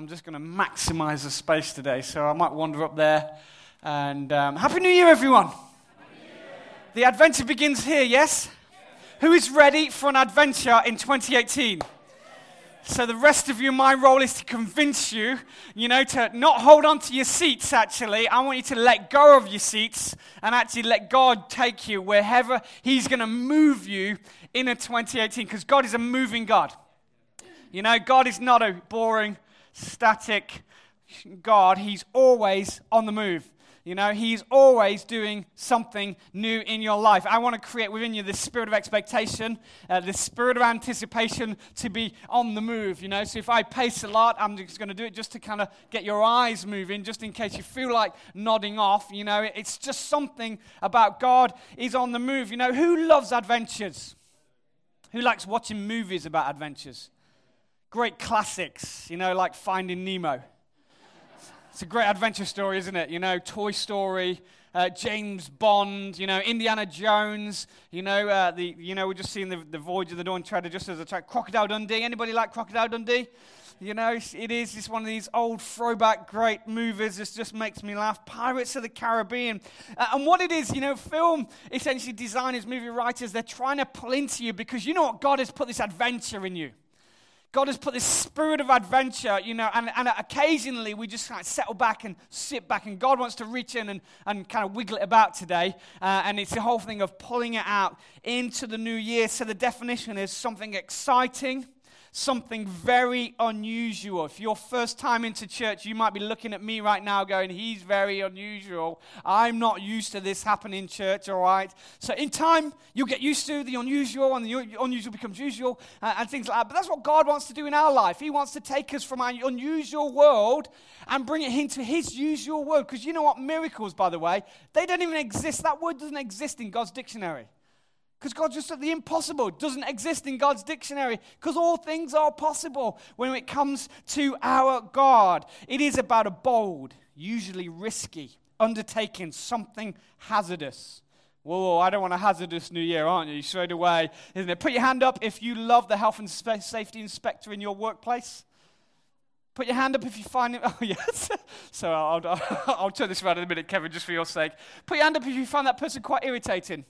I'm just going to maximize the space today. So I might wander up there. And um, Happy New Year, everyone. New Year. The adventure begins here, yes? yes? Who is ready for an adventure in 2018? So, the rest of you, my role is to convince you, you know, to not hold on to your seats, actually. I want you to let go of your seats and actually let God take you wherever He's going to move you in a 2018, because God is a moving God. You know, God is not a boring, static God, He's always on the move. You know, He's always doing something new in your life. I want to create within you this spirit of expectation, uh, this spirit of anticipation to be on the move. You know, so if I pace a lot, I'm just going to do it just to kind of get your eyes moving, just in case you feel like nodding off. You know, it's just something about God is on the move. You know, who loves adventures? Who likes watching movies about adventures? Great classics, you know, like Finding Nemo. It's a great adventure story, isn't it? You know, Toy Story, uh, James Bond, you know, Indiana Jones, you know, uh, the, you know, we're just seeing the, the Voyage of the Dawn Treader just as a track. Crocodile Dundee. Anybody like Crocodile Dundee? You know, it is just one of these old throwback great movies. This just makes me laugh. Pirates of the Caribbean. Uh, and what it is, you know, film essentially designers, movie writers, they're trying to pull into you because you know what? God has put this adventure in you. God has put this spirit of adventure, you know, and, and occasionally we just kind of settle back and sit back, and God wants to reach in and, and kind of wiggle it about today. Uh, and it's the whole thing of pulling it out into the new year. So the definition is something exciting something very unusual. If you're first time into church, you might be looking at me right now going, He's very unusual. I'm not used to this happening in church, all right? So in time, you'll get used to the unusual, and the unusual becomes usual, uh, and things like that. But that's what God wants to do in our life. He wants to take us from our unusual world and bring it into His usual world. Because you know what? Miracles, by the way, they don't even exist. That word doesn't exist in God's dictionary. Because God just said the impossible doesn't exist in God's dictionary. Because all things are possible when it comes to our God. It is about a bold, usually risky, undertaking, something hazardous. Whoa, I don't want a hazardous new year, aren't you? Straight away, isn't it? Put your hand up if you love the health and safety inspector in your workplace. Put your hand up if you find it. Oh, yes. so I'll, I'll, I'll turn this around in a minute, Kevin, just for your sake. Put your hand up if you find that person quite irritating.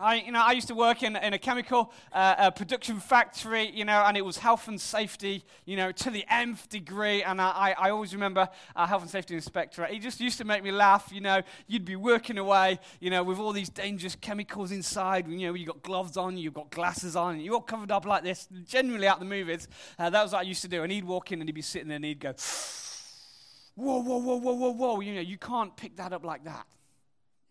I, you know, I used to work in, in a chemical uh, a production factory, you know, and it was health and safety, you know, to the nth degree. And I, I always remember our health and safety inspector. He just used to make me laugh, you know. You'd be working away, you know, with all these dangerous chemicals inside. You know, you've got gloves on, you've got glasses on, you're all covered up like this, generally out the movies. Uh, that was what I used to do. And he'd walk in and he'd be sitting there and he'd go, whoa, whoa, whoa, whoa, whoa, whoa. You know, you can't pick that up like that.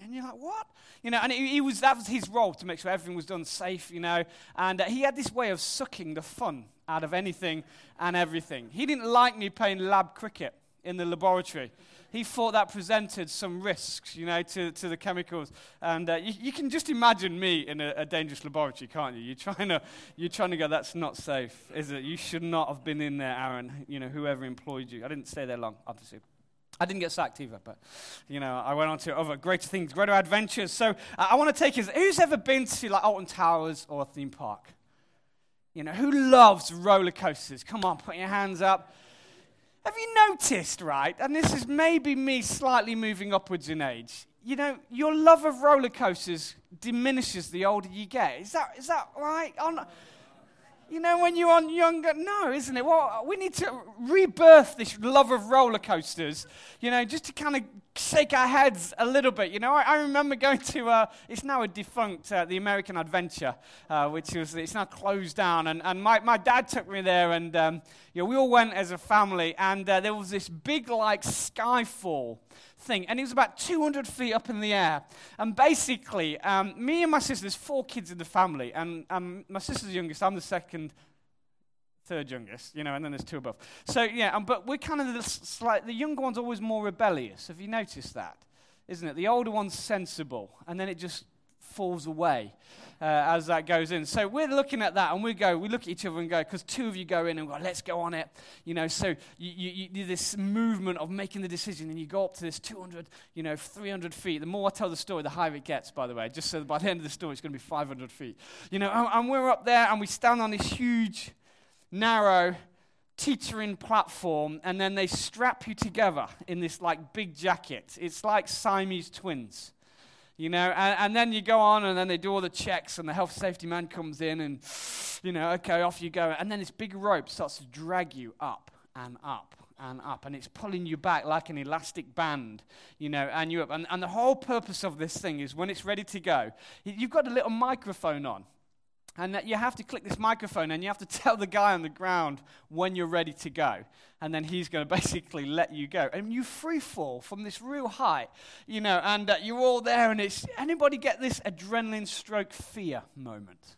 And you're like, what? You know, and he, he, was, that was his role to make sure everything was done safe, you know. And uh, he had this way of sucking the fun out of anything and everything. He didn't like me playing lab cricket in the laboratory. He thought that presented some risks, you know, to, to the chemicals. And uh, you, you, can just imagine me in a, a, dangerous laboratory, can't you? You're trying, to, you're trying to go, that's not safe, is it? You should not have been in there, Aaron, you know, whoever employed you. I didn't stay there long, obviously. I didn't get sacked either, but you know, I went on to other greater things, greater adventures. So uh, I want to take you. Who's ever been to like Alton Towers or a theme park? You know, who loves roller coasters? Come on, put your hands up. Have you noticed, right? And this is maybe me slightly moving upwards in age. You know, your love of roller coasters diminishes the older you get. Is that is that right? You know, when you're on younger, no, isn't it? Well, we need to rebirth this love of roller coasters, you know, just to kind of shake our heads a little bit. You know, I, I remember going to, uh, it's now a defunct, uh, the American Adventure, uh, which was, it's now closed down. And, and my, my dad took me there, and, um, you know, we all went as a family, and uh, there was this big, like, skyfall thing, and it was about 200 feet up in the air. And basically, um, me and my sister, there's four kids in the family, and um, my sister's the youngest, I'm the second, third youngest, you know, and then there's two above. So, yeah, um, but we're kind of the, slight, the younger one's always more rebellious. Have you noticed that? Isn't it? The older one's sensible, and then it just falls away uh, as that goes in. So we're looking at that and we go, we look at each other and go, because two of you go in and go, let's go on it. You know, so you, you, you do this movement of making the decision and you go up to this 200, you know, 300 feet. The more I tell the story, the higher it gets, by the way, just so by the end of the story, it's going to be 500 feet. You know, and, and we're up there and we stand on this huge, narrow, teetering platform, and then they strap you together in this like big jacket. It's like Siamese twins. You know, and, and then you go on, and then they do all the checks, and the health safety man comes in, and, you know, okay, off you go. And then this big rope starts to drag you up and up and up, and it's pulling you back like an elastic band, you know, and you up. And, and the whole purpose of this thing is when it's ready to go, you've got a little microphone on. And that you have to click this microphone and you have to tell the guy on the ground when you're ready to go. And then he's going to basically let you go. And you free fall from this real height, you know, and uh, you're all there. And it's anybody get this adrenaline stroke fear moment?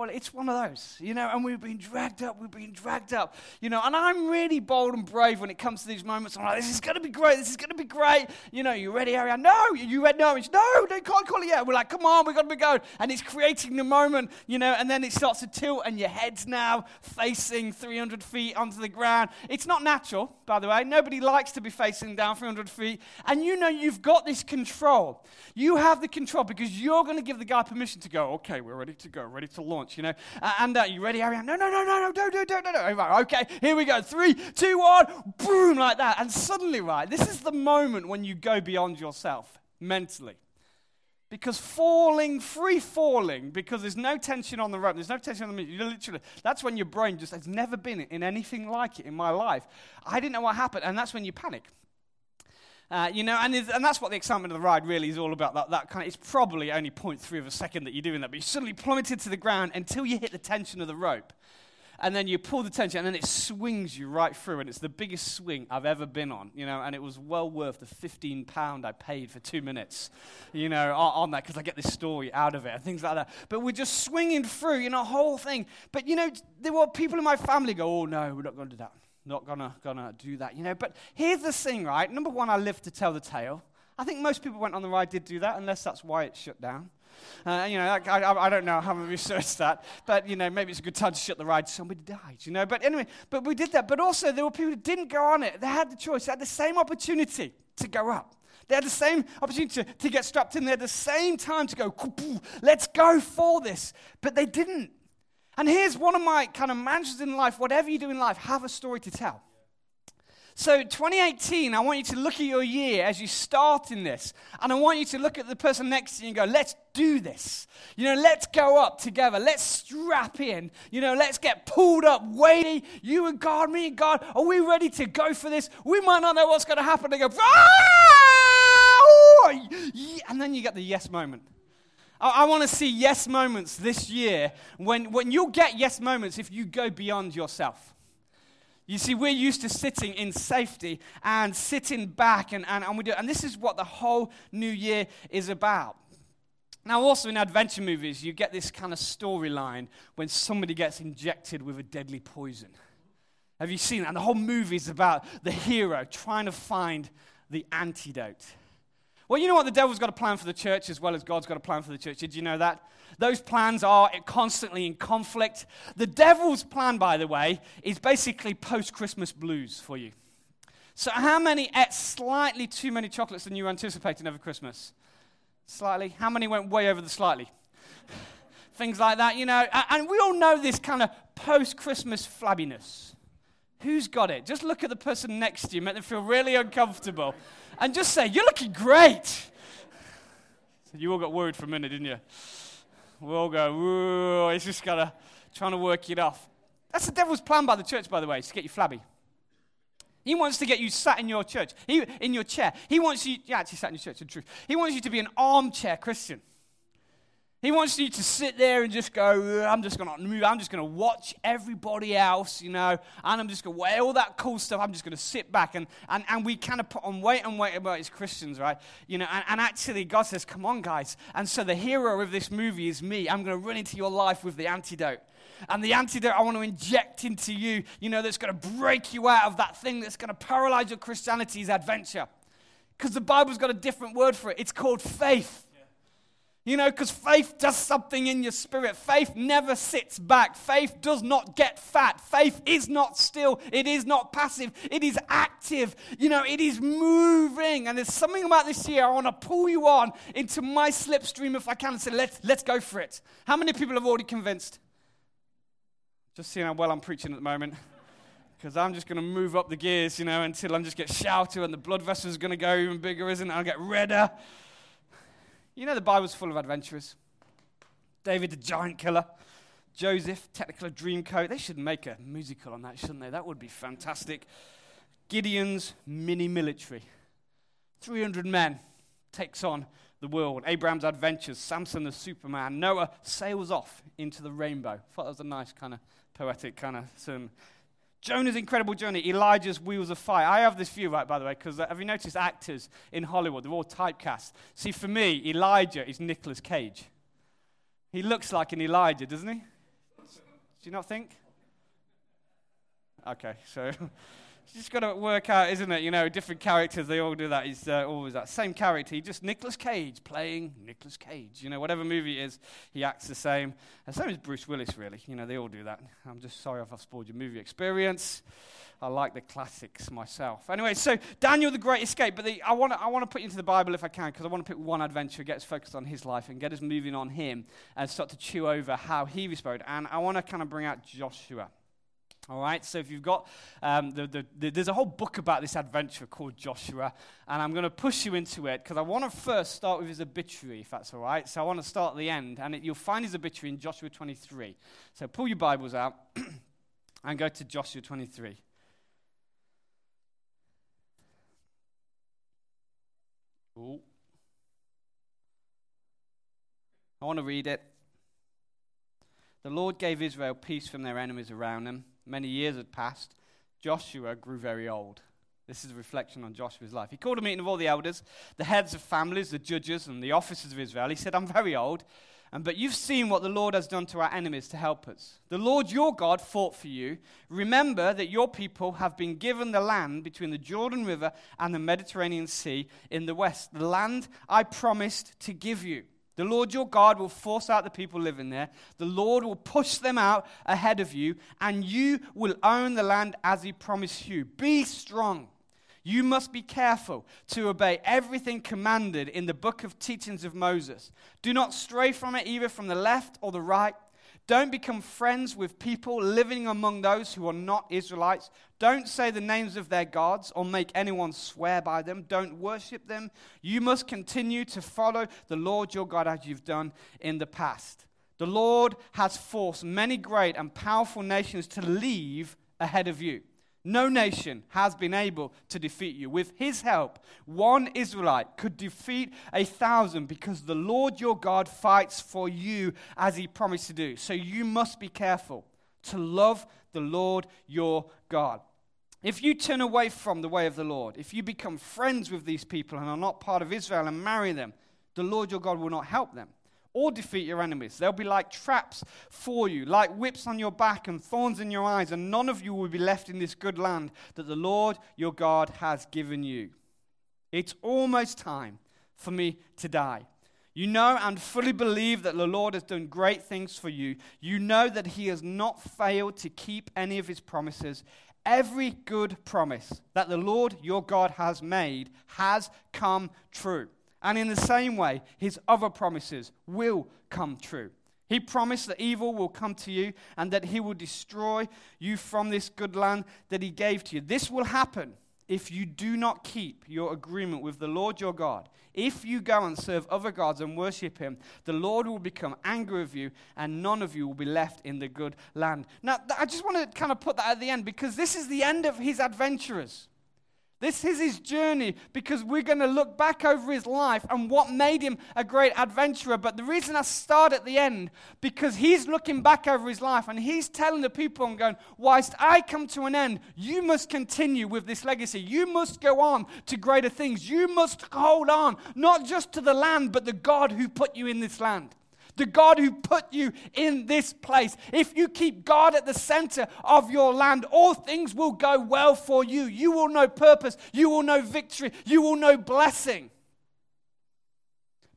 Well, it's one of those, you know, and we've been dragged up, we've been dragged up, you know, and I'm really bold and brave when it comes to these moments. I'm like, this is going to be great, this is going to be great. You know, you ready, Ariane? No, you ready? No, it's no, they can't call it yet. We're like, come on, we've got to be going. And it's creating the moment, you know, and then it starts to tilt and your head's now facing 300 feet onto the ground. It's not natural, by the way. Nobody likes to be facing down 300 feet. And you know you've got this control. You have the control because you're going to give the guy permission to go, okay, we're ready to go, ready to launch you know. And uh, you ready, Ariane? No, no, no, no, no, don't, don't, don't, don't. Right, okay, here we go. Three, two, one, boom, like that. And suddenly, right, this is the moment when you go beyond yourself mentally. Because falling, free falling, because there's no tension on the rope, there's no tension on the you literally, that's when your brain just has never been in anything like it in my life. I didn't know what happened, and that's when you panic. Uh, you know, and, and that's what the excitement of the ride really is all about. That, that kind of, it's probably only 0.3 of a second that you're doing that, but you suddenly plummeted to the ground until you hit the tension of the rope. And then you pull the tension, and then it swings you right through, and it's the biggest swing I've ever been on, you know, and it was well worth the 15 pound I paid for two minutes, you know, on, on that, because I get this story out of it, and things like that. But we're just swinging through, you know, whole thing. But, you know, there were people in my family go, oh, no, we're not going to do that not gonna gonna do that, you know. But here's the thing, right? Number one, I live to tell the tale. I think most people went on the ride did do that, unless that's why it shut down. Uh, you know, I, I, I, don't know, I haven't researched that, but you know, maybe it's a good time to shut the ride. Somebody died, you know. But anyway, but we did that. But also, there were people who didn't go on it. They had the choice. They had the same opportunity to go up. They had the same opportunity to, to get strapped in. They had the same time to go, let's go for this. But they didn't. And here's one of my kind of mantras in life whatever you do in life, have a story to tell. So, 2018, I want you to look at your year as you start in this. And I want you to look at the person next to you and go, let's do this. You know, let's go up together. Let's strap in. You know, let's get pulled up, weighty. You and God, me and God. Are we ready to go for this? We might not know what's going to happen. They go, ah! and then you get the yes moment. I, I want to see yes moments this year when, when you'll get yes moments if you go beyond yourself. You see, we're used to sitting in safety and sitting back, and, and, and we do. And this is what the whole new year is about. Now, also in adventure movies, you get this kind of storyline when somebody gets injected with a deadly poison. Have you seen that? And the whole movie is about the hero trying to find the antidote. Well, you know what? The devil's got a plan for the church as well as God's got a plan for the church. Did you know that? Those plans are constantly in conflict. The devil's plan, by the way, is basically post Christmas blues for you. So, how many ate slightly too many chocolates than you were anticipating over Christmas? Slightly. How many went way over the slightly? Things like that, you know. And we all know this kind of post Christmas flabbiness. Who's got it? Just look at the person next to you, make them feel really uncomfortable and just say, You're looking great. So you all got worried for a minute, didn't you? We all go, Whoa, it's just got to trying to work it off. That's the devil's plan by the church, by the way, is to get you flabby. He wants to get you sat in your church, he, in your chair. He wants you, yeah, actually sat in your church, in truth. He wants you to be an armchair Christian. He wants you to sit there and just go, I'm just going to move. I'm just going to watch everybody else, you know, and I'm just going to weigh all that cool stuff. I'm just going to sit back. And, and, and we kind of put on weight and weight about as Christians, right? You know, and, and actually, God says, come on, guys. And so the hero of this movie is me. I'm going to run into your life with the antidote. And the antidote I want to inject into you, you know, that's going to break you out of that thing that's going to paralyze your Christianity's adventure. Because the Bible's got a different word for it. It's called faith. You know, because faith does something in your spirit. Faith never sits back. Faith does not get fat. Faith is not still. It is not passive. It is active. You know, it is moving. And there's something about this year I want to pull you on into my slipstream if I can and say, let's, let's go for it. How many people have already convinced? Just seeing how well I'm preaching at the moment. because I'm just going to move up the gears, you know, until I'm just get shouted and the blood vessel's are going to go even bigger, isn't it? I'll get redder. You know, the Bible's full of adventurers. David, the giant killer. Joseph, Technicolor Dreamcoat. They should make a musical on that, shouldn't they? That would be fantastic. Gideon's mini military. 300 men takes on the world. Abraham's adventures. Samson the Superman. Noah sails off into the rainbow. I thought that was a nice kind of poetic kind of sermon. Jonah's incredible journey, Elijah's wheels of fire. I have this view, right, by the way, because uh, have you noticed actors in Hollywood? They're all typecast. See, for me, Elijah is Nicolas Cage. He looks like an Elijah, doesn't he? Do you not think? Okay, so just got to work out, isn't it? You know, different characters, they all do that. He's uh, always that same character. He just Nicolas Cage playing Nicolas Cage. You know, whatever movie it is, he acts the same. And same as Bruce Willis, really. You know, they all do that. I'm just sorry if I've spoiled your movie experience. I like the classics myself. Anyway, so Daniel the Great Escape. But the, I want to I wanna put you into the Bible if I can, because I want to pick one adventure, get us focused on his life, and get us moving on him, and start to chew over how he responded. And I want to kind of bring out Joshua. All right, so if you've got, um, the, the, the, there's a whole book about this adventure called Joshua, and I'm going to push you into it because I want to first start with his obituary, if that's all right. So I want to start at the end, and it, you'll find his obituary in Joshua 23. So pull your Bibles out and go to Joshua 23. Ooh. I want to read it. The Lord gave Israel peace from their enemies around them. Many years had passed. Joshua grew very old. This is a reflection on Joshua's life. He called a meeting of all the elders, the heads of families, the judges, and the officers of Israel. He said, I'm very old, and, but you've seen what the Lord has done to our enemies to help us. The Lord your God fought for you. Remember that your people have been given the land between the Jordan River and the Mediterranean Sea in the west, the land I promised to give you. The Lord your God will force out the people living there. The Lord will push them out ahead of you, and you will own the land as he promised you. Be strong. You must be careful to obey everything commanded in the book of teachings of Moses. Do not stray from it either from the left or the right don't become friends with people living among those who are not Israelites. Don't say the names of their gods or make anyone swear by them. Don't worship them. You must continue to follow the Lord your God as you've done in the past. The Lord has forced many great and powerful nations to leave ahead of you. No nation has been able to defeat you. With his help, one Israelite could defeat a thousand because the Lord your God fights for you as he promised to do. So you must be careful to love the Lord your God. If you turn away from the way of the Lord, if you become friends with these people and are not part of Israel and marry them, the Lord your God will not help them or defeat your enemies. They'll be like traps for you, like whips on your back and thorns in your eyes, and none of you will be left in this good land that the Lord your God has given you. It's almost time for me to die. You know and fully believe that the Lord has done great things for you. You know that He has not failed to keep any of His promises. Every good promise that the Lord your God has made has come true. And in the same way, his other promises will come true. He promised that evil will come to you and that he will destroy you from this good land that he gave to you. This will happen if you do not keep your agreement with the Lord your God. If you go and serve other gods and worship him, the Lord will become angry with you, and none of you will be left in the good land. Now, I just want to kind of put that at the end because this is the end of his adventurers. This is his journey because we're going to look back over his life and what made him a great adventurer. But the reason I start at the end, because he's looking back over his life and he's telling the people and going, Whilst I come to an end, you must continue with this legacy. You must go on to greater things. You must hold on, not just to the land, but the God who put you in this land the God who put you in this place. If you keep God at the center of your land, all things will go well for you. You will know purpose, you will know victory, you will know blessing.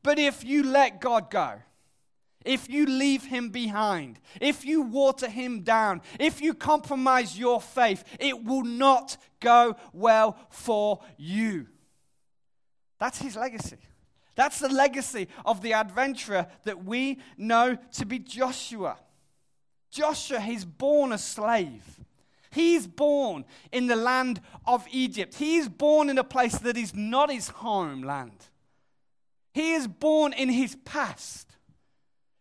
But if you let God go, if you leave him behind, if you water him down, if you compromise your faith, it will not go well for you. That's his legacy. That's the legacy of the adventurer that we know to be Joshua. Joshua, he's born a slave. He's born in the land of Egypt. He's born in a place that is not his homeland. He is born in his past.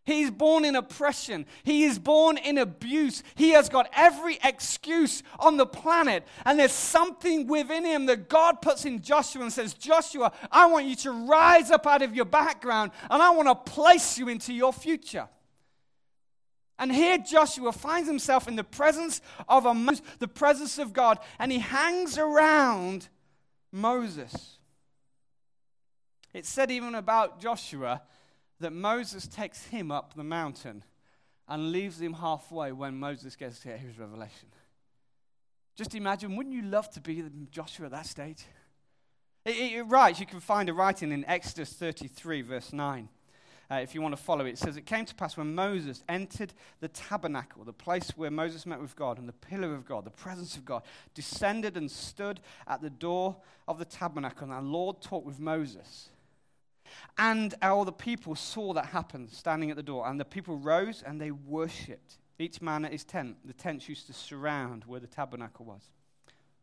He is born in oppression. He is born in abuse. He has got every excuse on the planet. And there's something within him that God puts in Joshua and says, Joshua, I want you to rise up out of your background and I want to place you into your future. And here Joshua finds himself in the presence of a, the presence of God, and he hangs around Moses. It said even about Joshua that Moses takes him up the mountain and leaves him halfway when Moses gets to his revelation. Just imagine, wouldn't you love to be Joshua at that stage? It, it, it writes, you can find a writing in Exodus 33, verse 9. Uh, if you want to follow it, it says, It came to pass when Moses entered the tabernacle, the place where Moses met with God, and the pillar of God, the presence of God, descended and stood at the door of the tabernacle, and the Lord talked with Moses. And all the people saw that happen, standing at the door. And the people rose and they worshipped, each man at his tent. The tents used to surround where the tabernacle was.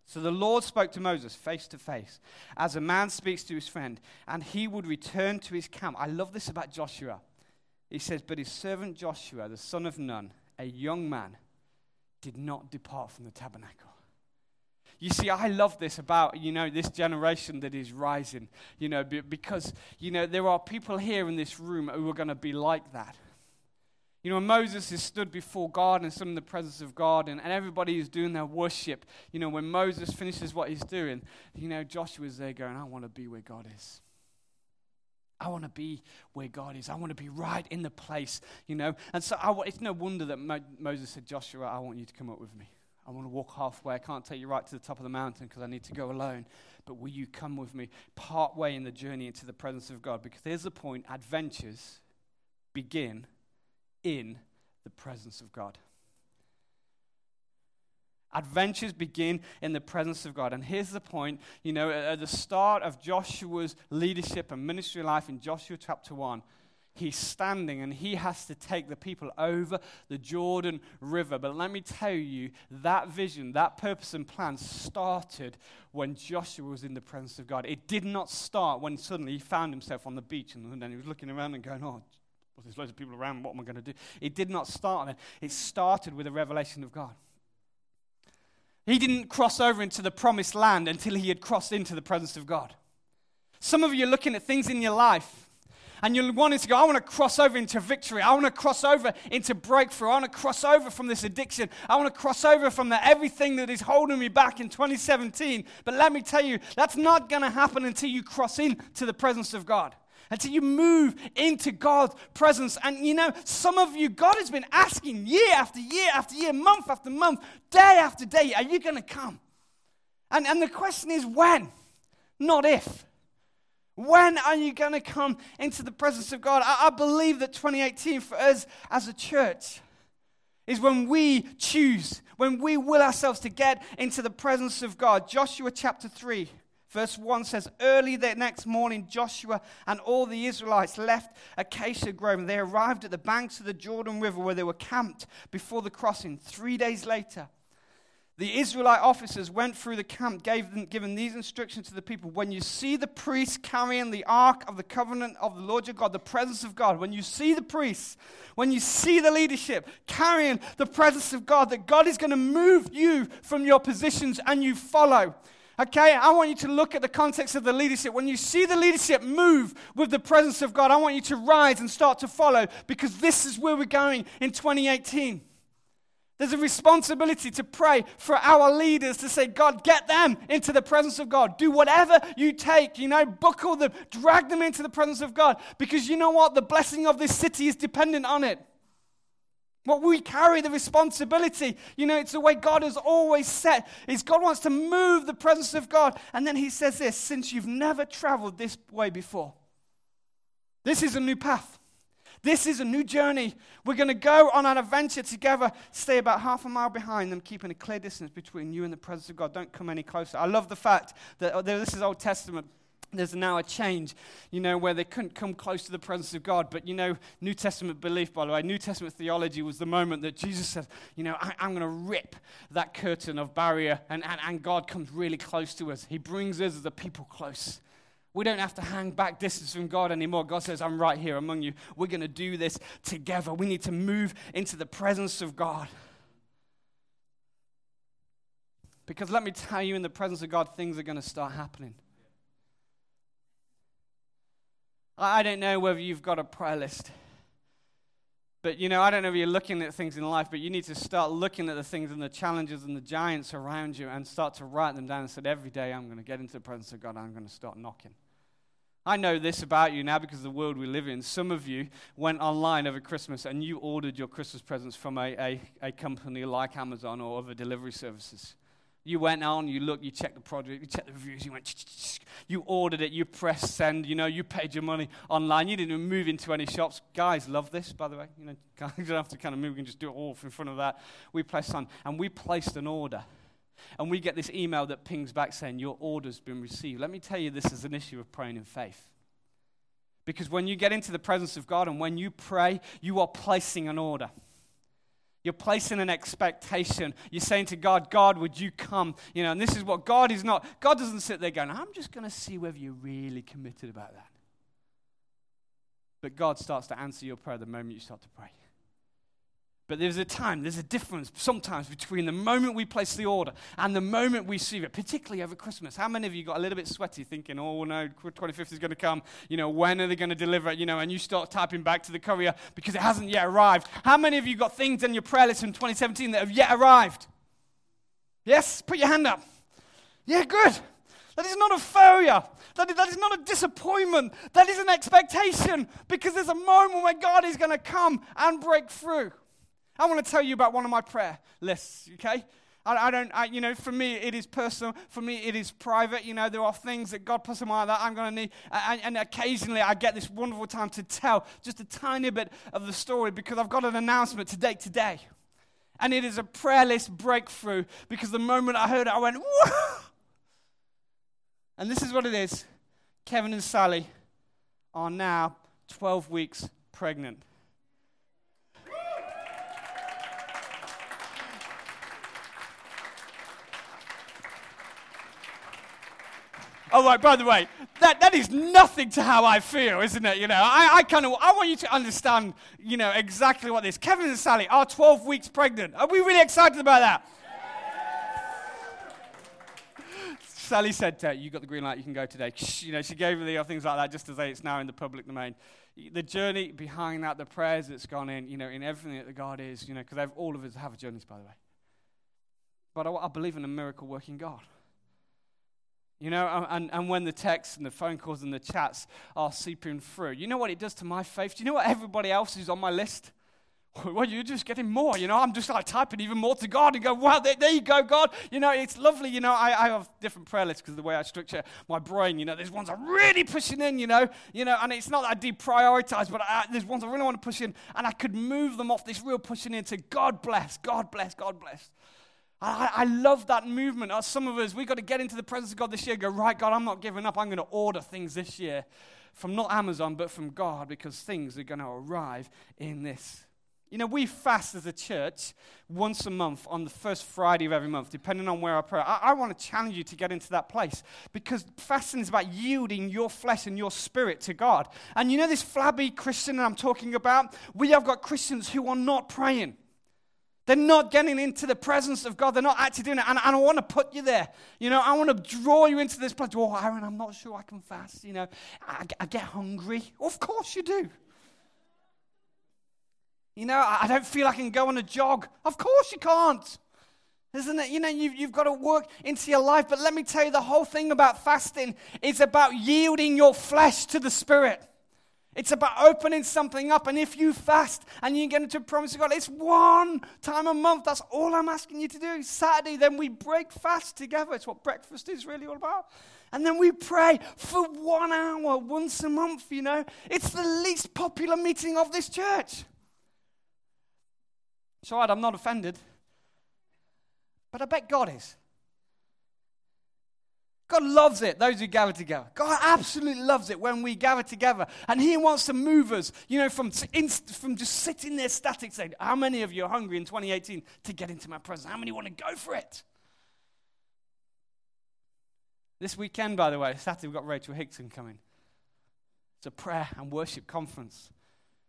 So the Lord spoke to Moses face to face, as a man speaks to his friend, and he would return to his camp. I love this about Joshua. He says, But his servant Joshua, the son of Nun, a young man, did not depart from the tabernacle. You see, I love this about, you know, this generation that is rising, you know, because, you know, there are people here in this room who are going to be like that. You know, Moses is stood before God and stood in the presence of God, and, and everybody is doing their worship. You know, when Moses finishes what he's doing, you know, Joshua's there going, I want to be where God is. I want to be where God is. I want to be right in the place, you know. And so I, it's no wonder that Mo- Moses said, Joshua, I want you to come up with me. I want to walk halfway. I can't take you right to the top of the mountain because I need to go alone. But will you come with me part way in the journey into the presence of God? Because here's the point adventures begin in the presence of God. Adventures begin in the presence of God. And here's the point you know, at the start of Joshua's leadership and ministry life in Joshua chapter 1, he's standing and he has to take the people over the Jordan River. But let me tell you, that vision, that purpose and plan started when Joshua was in the presence of God. It did not start when suddenly he found himself on the beach and then he was looking around and going, oh, well, there's loads of people around. What am I going to do? It did not start then. It started with a revelation of God. He didn't cross over into the promised land until he had crossed into the presence of God. Some of you are looking at things in your life and you're wanting to go, I want to cross over into victory. I want to cross over into breakthrough. I want to cross over from this addiction. I want to cross over from the, everything that is holding me back in 2017. But let me tell you, that's not going to happen until you cross into the presence of God. Until you move into God's presence. And you know, some of you, God has been asking year after year after year, month after month, day after day, are you going to come? And, and the question is when, not if. When are you going to come into the presence of God? I, I believe that 2018 for us as a church is when we choose, when we will ourselves to get into the presence of God. Joshua chapter 3. Verse 1 says, Early the next morning, Joshua and all the Israelites left Acacia Grove. They arrived at the banks of the Jordan River where they were camped before the crossing. Three days later, the Israelite officers went through the camp, gave them, given these instructions to the people. When you see the priests carrying the ark of the covenant of the Lord your God, the presence of God, when you see the priests, when you see the leadership carrying the presence of God, that God is going to move you from your positions and you follow. Okay, I want you to look at the context of the leadership. When you see the leadership move with the presence of God, I want you to rise and start to follow because this is where we're going in 2018. There's a responsibility to pray for our leaders to say, God, get them into the presence of God. Do whatever you take, you know, buckle them, drag them into the presence of God. Because you know what? The blessing of this city is dependent on it. What we carry the responsibility, you know, it's the way God has always set, is God wants to move the presence of God. And then he says this since you've never traveled this way before, this is a new path. This is a new journey. We're going to go on an adventure together. Stay about half a mile behind them, keeping a clear distance between you and the presence of God. Don't come any closer. I love the fact that oh, this is Old Testament. there's now a change, you know, where they couldn't come close to the presence of God. But, you know, New Testament belief, by the way, New Testament theology was the moment that Jesus said, you know, I, am going to rip that curtain of barrier, and, and, and God comes really close to us. He brings us as a people close. We don't have to hang back distance from God anymore. God says, I'm right here among you. We're going to do this together. We need to move into the presence of God. Because let me tell you, in the presence of God, things are going to start happening. I don't know whether you've got a prayer list. But you know, I don't know if you're looking at things in life, but you need to start looking at the things and the challenges and the giants around you and start to write them down and say, every day I'm going to get into the presence of God, I'm going to start knocking. I know this about you now because of the world we live in. Some of you went online over Christmas and you ordered your Christmas presents from a, a, a company like Amazon or other delivery services. You went on, you looked, you checked the product, you checked the reviews, you went, you ordered it, you pressed send, you know, you paid your money online. You didn't even move into any shops. Guys love this, by the way. You know, guys don't have to kind of move, we can just do it all in front of that. We pressed on, and we placed an order. And we get this email that pings back saying, Your order's been received. Let me tell you, this is an issue of praying in faith. Because when you get into the presence of God and when you pray, you are placing an order. You're placing an expectation. You're saying to God, God, would you come? You know, and this is what God is not. God doesn't sit there going, I'm just going to see whether you're really committed about that. But God starts to answer your prayer the moment you start to pray. But there's a time, there's a difference sometimes between the moment we place the order and the moment we see it, particularly over Christmas. How many of you got a little bit sweaty thinking, oh no, 25th is going to come, you know, when are they going to deliver it, you know, and you start typing back to the courier because it hasn't yet arrived? How many of you got things in your prayer list from 2017 that have yet arrived? Yes? Put your hand up. Yeah, good. That is not a failure. That is, that is not a disappointment. That is an expectation because there's a moment when God is going to come and break through. I want to tell you about one of my prayer lists, okay? I, I don't, I, you know, for me it is personal. For me it is private. You know, there are things that God puts in my that I'm going to need. And, and occasionally I get this wonderful time to tell just a tiny bit of the story because I've got an announcement to take today. And it is a prayer list breakthrough because the moment I heard it, I went, Whoa! And this is what it is Kevin and Sally are now 12 weeks pregnant. Oh, right, by the way, that, that is nothing to how I feel, isn't it? You know, I, I kind of, I want you to understand, you know, exactly what this. Kevin and Sally are 12 weeks pregnant. Are we really excited about that? Sally said, uh, you got the green light, you can go today. You know, she gave me the things like that just to say it's now in the public domain. The journey behind that, the prayers that's gone in, you know, in everything that the God is, you know, because all of us have journeys, by the way. But I, I believe in a miracle working God. You know, and, and when the texts and the phone calls and the chats are seeping through, you know what it does to my faith? Do you know what everybody else is on my list? Well, you're just getting more, you know. I'm just like typing even more to God and go, wow, there, there you go, God. You know, it's lovely. You know, I, I have different prayer lists because the way I structure my brain. You know, there's ones I'm really pushing in, you know, you know, and it's not that I deprioritize, but I, there's ones I really want to push in, and I could move them off this real pushing into God bless, God bless, God bless. I, I love that movement. Uh, some of us, we've got to get into the presence of God this year go, right, God, I'm not giving up. I'm going to order things this year from not Amazon, but from God because things are going to arrive in this. You know, we fast as a church once a month on the first Friday of every month, depending on where I pray. I, I want to challenge you to get into that place because fasting is about yielding your flesh and your spirit to God. And you know, this flabby Christian that I'm talking about, we have got Christians who are not praying. They're not getting into the presence of God. They're not actually doing it. And, and I want to put you there. You know, I want to draw you into this place. Oh, Aaron, I'm not sure I can fast. You know, I, I get hungry. Of course you do. You know, I, I don't feel I can go on a jog. Of course you can't. Isn't it? You know, you've, you've got to work into your life. But let me tell you, the whole thing about fasting is about yielding your flesh to the Spirit. It's about opening something up. And if you fast and you get into a promise of God, it's one time a month. That's all I'm asking you to do. Saturday, then we break fast together. It's what breakfast is really all about. And then we pray for one hour once a month, you know. It's the least popular meeting of this church. It's all right, I'm not offended. But I bet God is. God loves it, those who gather together. God absolutely loves it when we gather together. And He wants to move us, you know, from, from just sitting there static saying, How many of you are hungry in 2018 to get into my presence? How many want to go for it? This weekend, by the way, Saturday, we've got Rachel Hickson coming. It's a prayer and worship conference.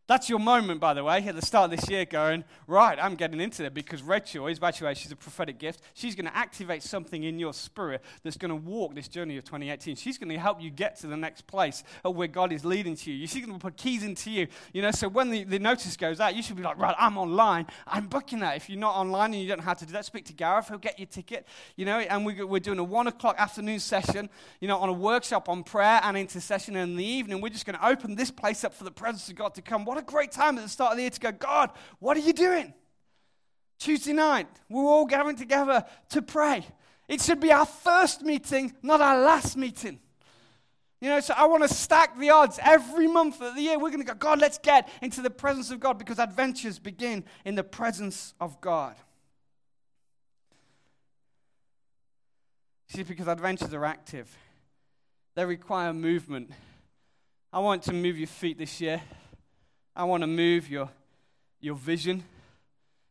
That's your moment, by the way, at the start of this year, going, right, I'm getting into it because Rachel is, by the way, she's a prophetic gift. She's going to activate something in your spirit that's going to walk this journey of 2018. She's going to help you get to the next place of where God is leading to you. She's going to put keys into you. You know, so when the, the notice goes out, you should be like, right, I'm online. I'm booking that. If you're not online and you don't know how to do that, speak to Gareth. He'll get your ticket. You know, and we, we're doing a one o'clock afternoon session, you know, on a workshop on prayer and intercession. And in the evening, we're just going to open this place up for the presence of God to come. What a great time at the start of the year to go, God, what are you doing? Tuesday night, we're all gathering together to pray. It should be our first meeting, not our last meeting. You know, so I want to stack the odds every month of the year. We're going to go, God, let's get into the presence of God because adventures begin in the presence of God. See, because adventures are active, they require movement. I want to move your feet this year. I want to move your, your vision,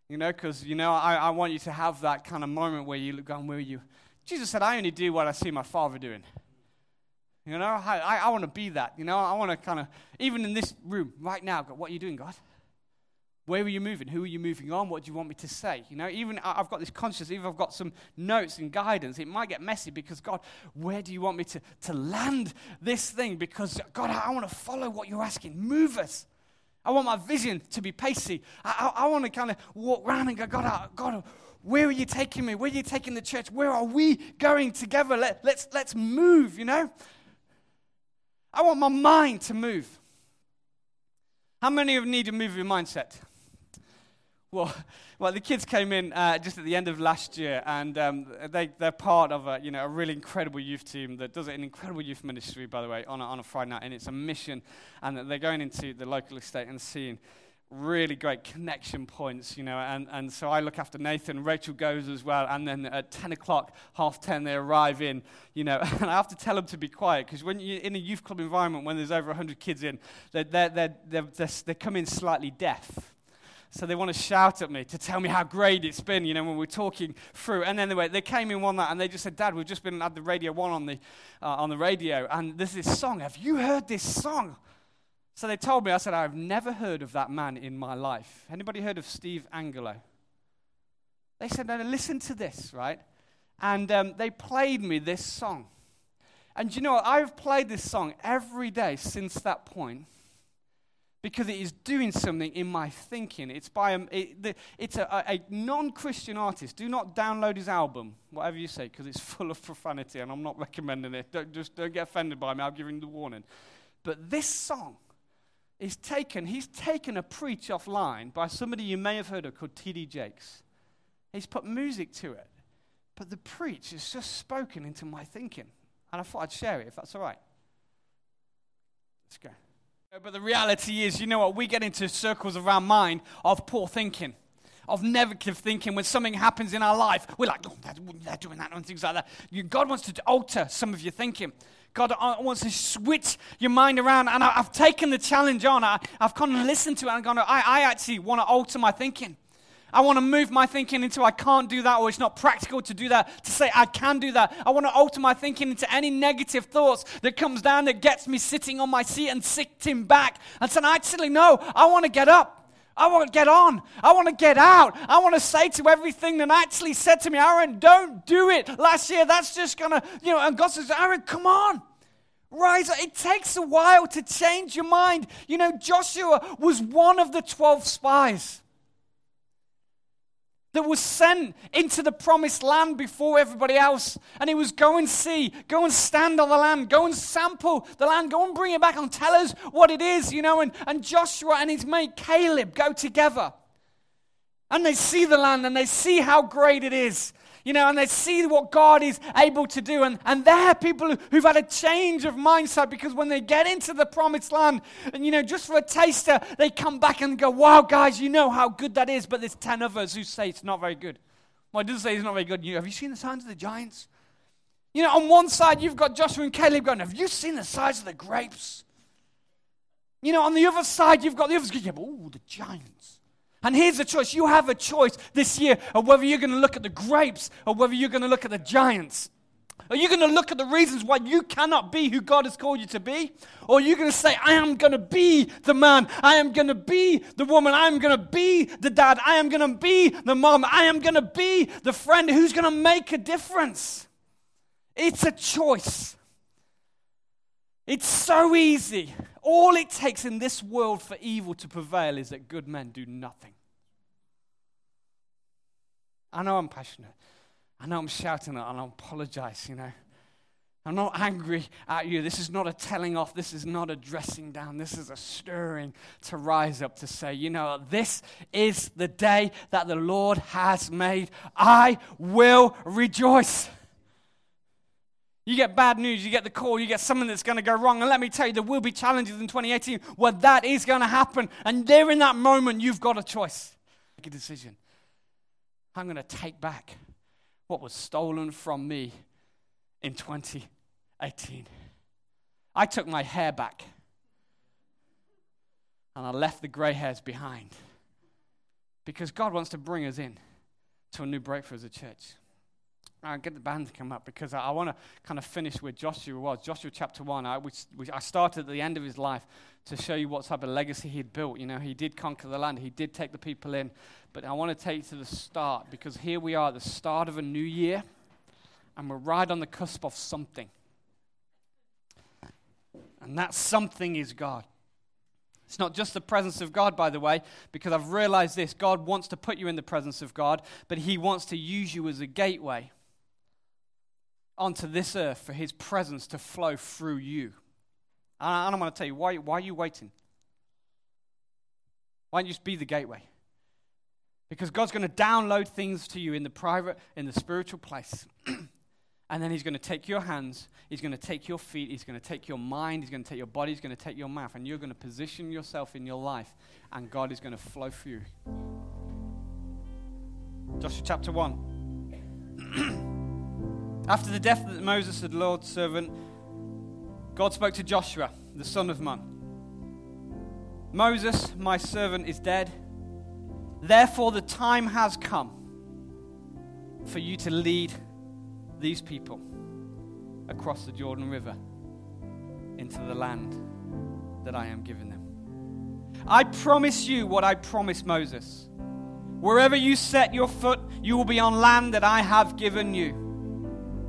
you know, because, you know, I, I want you to have that kind of moment where you look on where you. Jesus said, I only do what I see my Father doing. You know, I, I, I want to be that. You know, I want to kind of, even in this room right now, God, what are you doing, God? Where are you moving? Who are you moving on? What do you want me to say? You know, even I've got this conscious, even I've got some notes and guidance, it might get messy because, God, where do you want me to, to land this thing? Because, God, I want to follow what you're asking. Move us. I want my vision to be pacey. I, I, I want to kind of walk around and go, God, God, where are you taking me? Where are you taking the church? Where are we going together? Let, let's, let's move, you know? I want my mind to move. How many of you need to move your mindset? Well, well, the kids came in uh, just at the end of last year, and um, they, they're part of a, you know, a really incredible youth team that does an incredible youth ministry, by the way, on a, on a Friday night, and it's a mission, and they're going into the local estate and seeing really great connection points, you know, and, and so I look after Nathan, Rachel goes as well, and then at 10 o'clock, half 10, they arrive in, you know, and I have to tell them to be quiet, because when you're in a youth club environment, when there's over 100 kids in, they're, they're, they're, they're, they come in slightly deaf, so they want to shout at me to tell me how great it's been, you know, when we're talking through. And anyway, they came in one night and they just said, Dad, we've just been at the Radio 1 on the, uh, on the radio, and there's this song. Have you heard this song? So they told me, I said, I've never heard of that man in my life. Anybody heard of Steve Angello? They said, no, listen to this, right? And um, they played me this song. And you know? I've played this song every day since that point because it is doing something in my thinking. It's by um, a, it, it's a, a non-Christian artist. Do not download his album, whatever you say, because it's full of profanity, and I'm not recommending it. Don't, just don't get offended by me. Give you the warning. But this song is taken. He's taken a preach offline by somebody you may have heard of called T.D. Jakes. He's put music to it, but the preach is just spoken into my thinking, and I thought I'd share it if that's all right. Let's go. But the reality is, you know what? We get into circles our mind of poor thinking, of negative thinking. When something happens in our life, we're like, oh, they're doing that, and things like that. God wants to alter some of your thinking. God uh, wants to switch your mind around. And I've taken the challenge on. I've kind of listened to it and gone, I, I actually want to alter my thinking. I want to move my thinking into I can't do that or it's not practical to do that, to say I can do that. I want to alter my thinking into any negative thoughts that comes down that gets me sitting on my seat and sitting back and saying, "I actually, no, I want to get up. I want to get on. I want to get out. I want to say to everything that actually said to me, Aaron, don't do it last year. That's just going to, you know, and God says, Aaron, come on. Rise. It takes a while to change your mind. You know, Joshua was one of the 12 spies that was sent into the promised land before everybody else. And he was go and see, go and stand on the land, go and sample the land, go and bring it back and tell us what it is, you know. And, and Joshua and his mate Caleb go together. And they see the land and they see how great it is you know, and they see what God is able to do. And, and they're people who've had a change of mindset because when they get into the promised land, and, you know, just for a taster, uh, they come back and go, wow, guys, you know how good that is. But there's 10 others who say it's not very good. Well, it doesn't say it's not very good. You, have you seen the signs of the giants? You know, on one side, you've got Joshua and Caleb going, Have you seen the size of the grapes? You know, on the other side, you've got the others going, ooh, the giants. And here's the choice you have a choice this year of whether you're going to look at the grapes or whether you're going to look at the giants. Are you going to look at the reasons why you cannot be who God has called you to be? Or are you going to say, I am going to be the man, I am going to be the woman, I am going to be the dad, I am going to be the mom, I am going to be the friend who's going to make a difference? It's a choice. It's so easy. All it takes in this world for evil to prevail is that good men do nothing. I know I'm passionate. I know I'm shouting and I apologize, you know. I'm not angry at you. This is not a telling off. This is not a dressing down. This is a stirring to rise up to say, you know, this is the day that the Lord has made. I will rejoice. You get bad news, you get the call, you get something that's going to go wrong. And let me tell you, there will be challenges in 2018 where that is going to happen. And there in that moment, you've got a choice. Make a decision. I'm going to take back what was stolen from me in 2018. I took my hair back and I left the gray hairs behind because God wants to bring us in to a new breakthrough as a church. I'll get the band to come up because I, I want to kind of finish where Joshua was. Joshua chapter 1, I, which, which I started at the end of his life to show you what type of legacy he'd built. You know, he did conquer the land, he did take the people in. But I want to take you to the start because here we are at the start of a new year and we're right on the cusp of something. And that something is God. It's not just the presence of God, by the way, because I've realized this God wants to put you in the presence of God, but He wants to use you as a gateway onto this earth for his presence to flow through you. And I'm going to tell you, why, why are you waiting? Why don't you just be the gateway? Because God's going to download things to you in the private, in the spiritual place. and then He's going to take your hands, He's going to take your feet, He's going to take your mind, He's going to take your body, He's going to take your mouth, and you're going to position yourself in your life, and God is going to flow through. you. Joshua chapter 1. After the death of Moses, the Lord's servant, God spoke to Joshua, the son of Nun. Moses, my servant, is dead. Therefore, the time has come for you to lead these people across the Jordan River into the land that I am giving them. I promise you what I promised Moses. Wherever you set your foot, you will be on land that I have given you.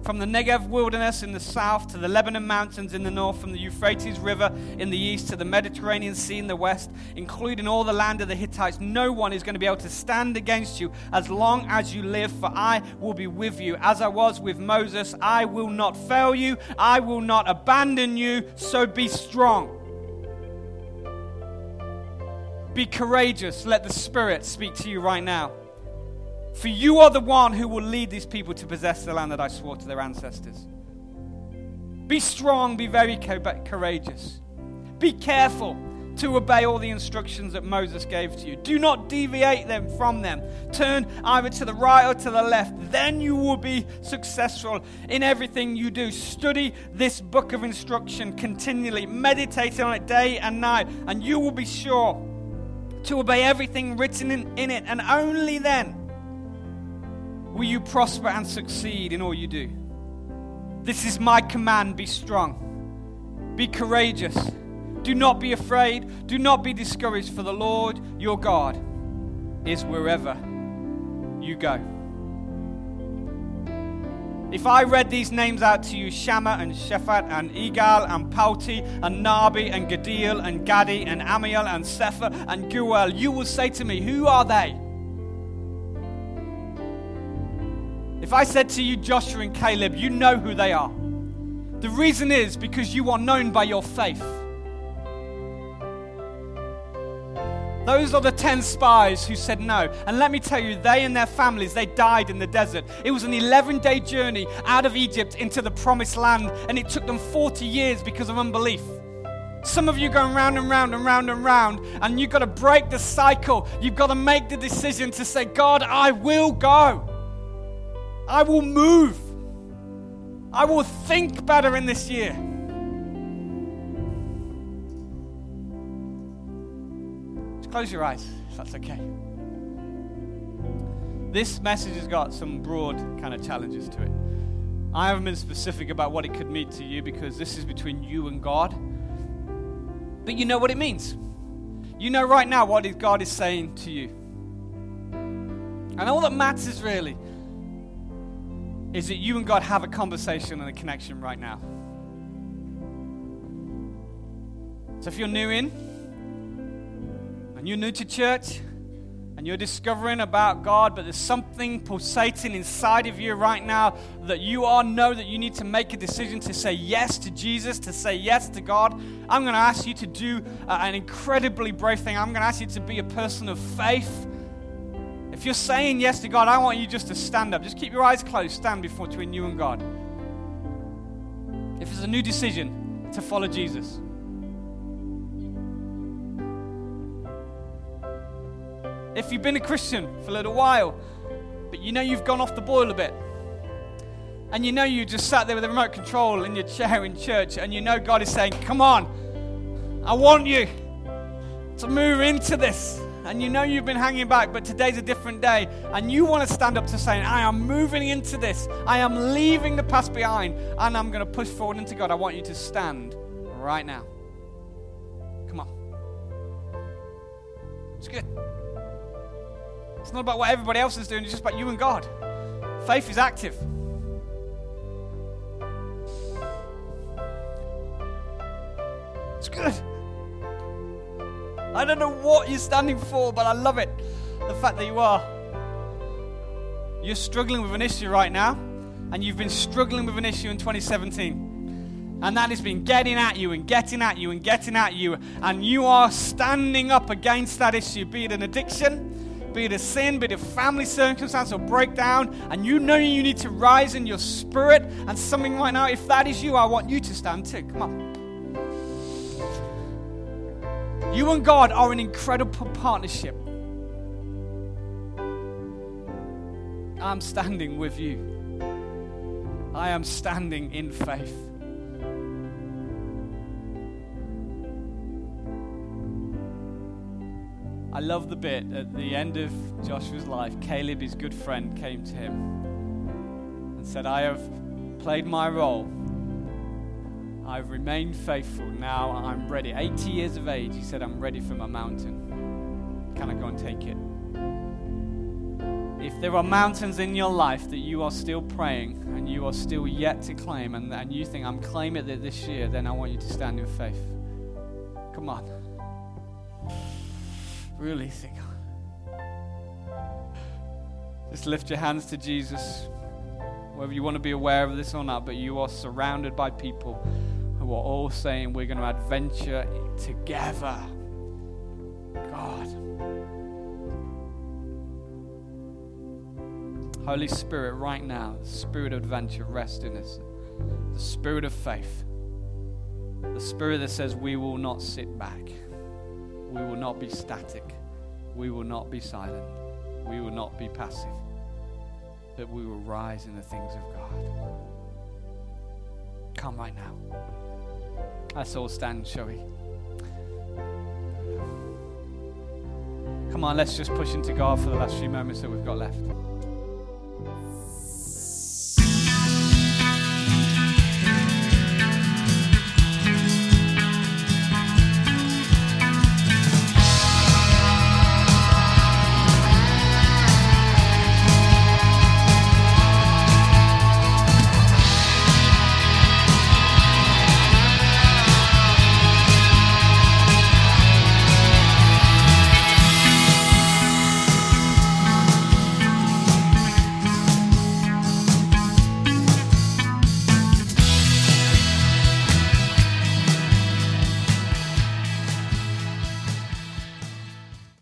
From the Negev wilderness in the south to the Lebanon mountains in the north, from the Euphrates River in the east to the Mediterranean Sea in the west, including all the land of the Hittites, no one is going to be able to stand against you as long as you live, for I will be with you. As I was with Moses, I will not fail you, I will not abandon you, so be strong. Be courageous. Let the Spirit speak to you right now. For you are the one who will lead these people to possess the land that I swore to their ancestors. Be strong, be very courageous. Be careful to obey all the instructions that Moses gave to you. Do not deviate them from them. Turn either to the right or to the left. Then you will be successful in everything you do. Study this book of instruction continually. Meditate on it day and night, and you will be sure to obey everything written in, in it. And only then Will you prosper and succeed in all you do? This is my command be strong, be courageous. Do not be afraid, do not be discouraged, for the Lord your God is wherever you go. If I read these names out to you Shammah and Shaphat and Igal and Palti and Nahbi and Gaddiel and Gaddi and Ammiel and Sepha and Geuel, you will say to me, Who are they? If I said to you, Joshua and Caleb, you know who they are. The reason is because you are known by your faith. Those are the 10 spies who said no. And let me tell you, they and their families, they died in the desert. It was an 11 day journey out of Egypt into the promised land, and it took them 40 years because of unbelief. Some of you going round and round and round and round, and you've got to break the cycle. You've got to make the decision to say, God, I will go. I will move. I will think better in this year. Just close your eyes, if that's okay. This message has got some broad kind of challenges to it. I haven't been specific about what it could mean to you because this is between you and God. But you know what it means. You know right now what God is saying to you. And all that matters really is that you and God have a conversation and a connection right now. So if you're new in and you're new to church, and you're discovering about God, but there's something pulsating inside of you right now that you all know that you need to make a decision to say yes to Jesus, to say yes to God, I'm going to ask you to do uh, an incredibly brave thing. I'm going to ask you to be a person of faith. If you're saying yes to God, I want you just to stand up. Just keep your eyes closed, stand before between you and God. If it's a new decision to follow Jesus. If you've been a Christian for a little while, but you know you've gone off the boil a bit, and you know you just sat there with a the remote control in your chair in church, and you know God is saying, Come on, I want you to move into this. And you know you've been hanging back, but today's a different day. And you want to stand up to saying, I am moving into this. I am leaving the past behind, and I'm going to push forward into God. I want you to stand right now. Come on. It's good. It's not about what everybody else is doing, it's just about you and God. Faith is active. It's good. I don't know what you're standing for, but I love it. The fact that you are. You're struggling with an issue right now, and you've been struggling with an issue in 2017. And that has been getting at you and getting at you and getting at you. And you are standing up against that issue, be it an addiction, be it a sin, be it a family circumstance or breakdown, and you know you need to rise in your spirit and something right now, if that is you, I want you to stand too. Come on. You and God are an incredible partnership. I'm standing with you. I am standing in faith. I love the bit at the end of Joshua's life. Caleb, his good friend, came to him and said, I have played my role. I've remained faithful. Now I'm ready. 80 years of age, he said, I'm ready for my mountain. Can I go and take it? If there are mountains in your life that you are still praying and you are still yet to claim, and, and you think, I'm claiming it this year, then I want you to stand in faith. Come on really think. Just lift your hands to Jesus. Whether you want to be aware of this or not, but you are surrounded by people who are all saying, We're going to adventure together. God. Holy Spirit, right now, the spirit of adventure, rest in us. The spirit of faith. The spirit that says we will not sit back. We will not be static. We will not be silent. We will not be passive. But we will rise in the things of God. Come right now. Let's all stand, shall we? Come on, let's just push into God for the last few moments that we've got left.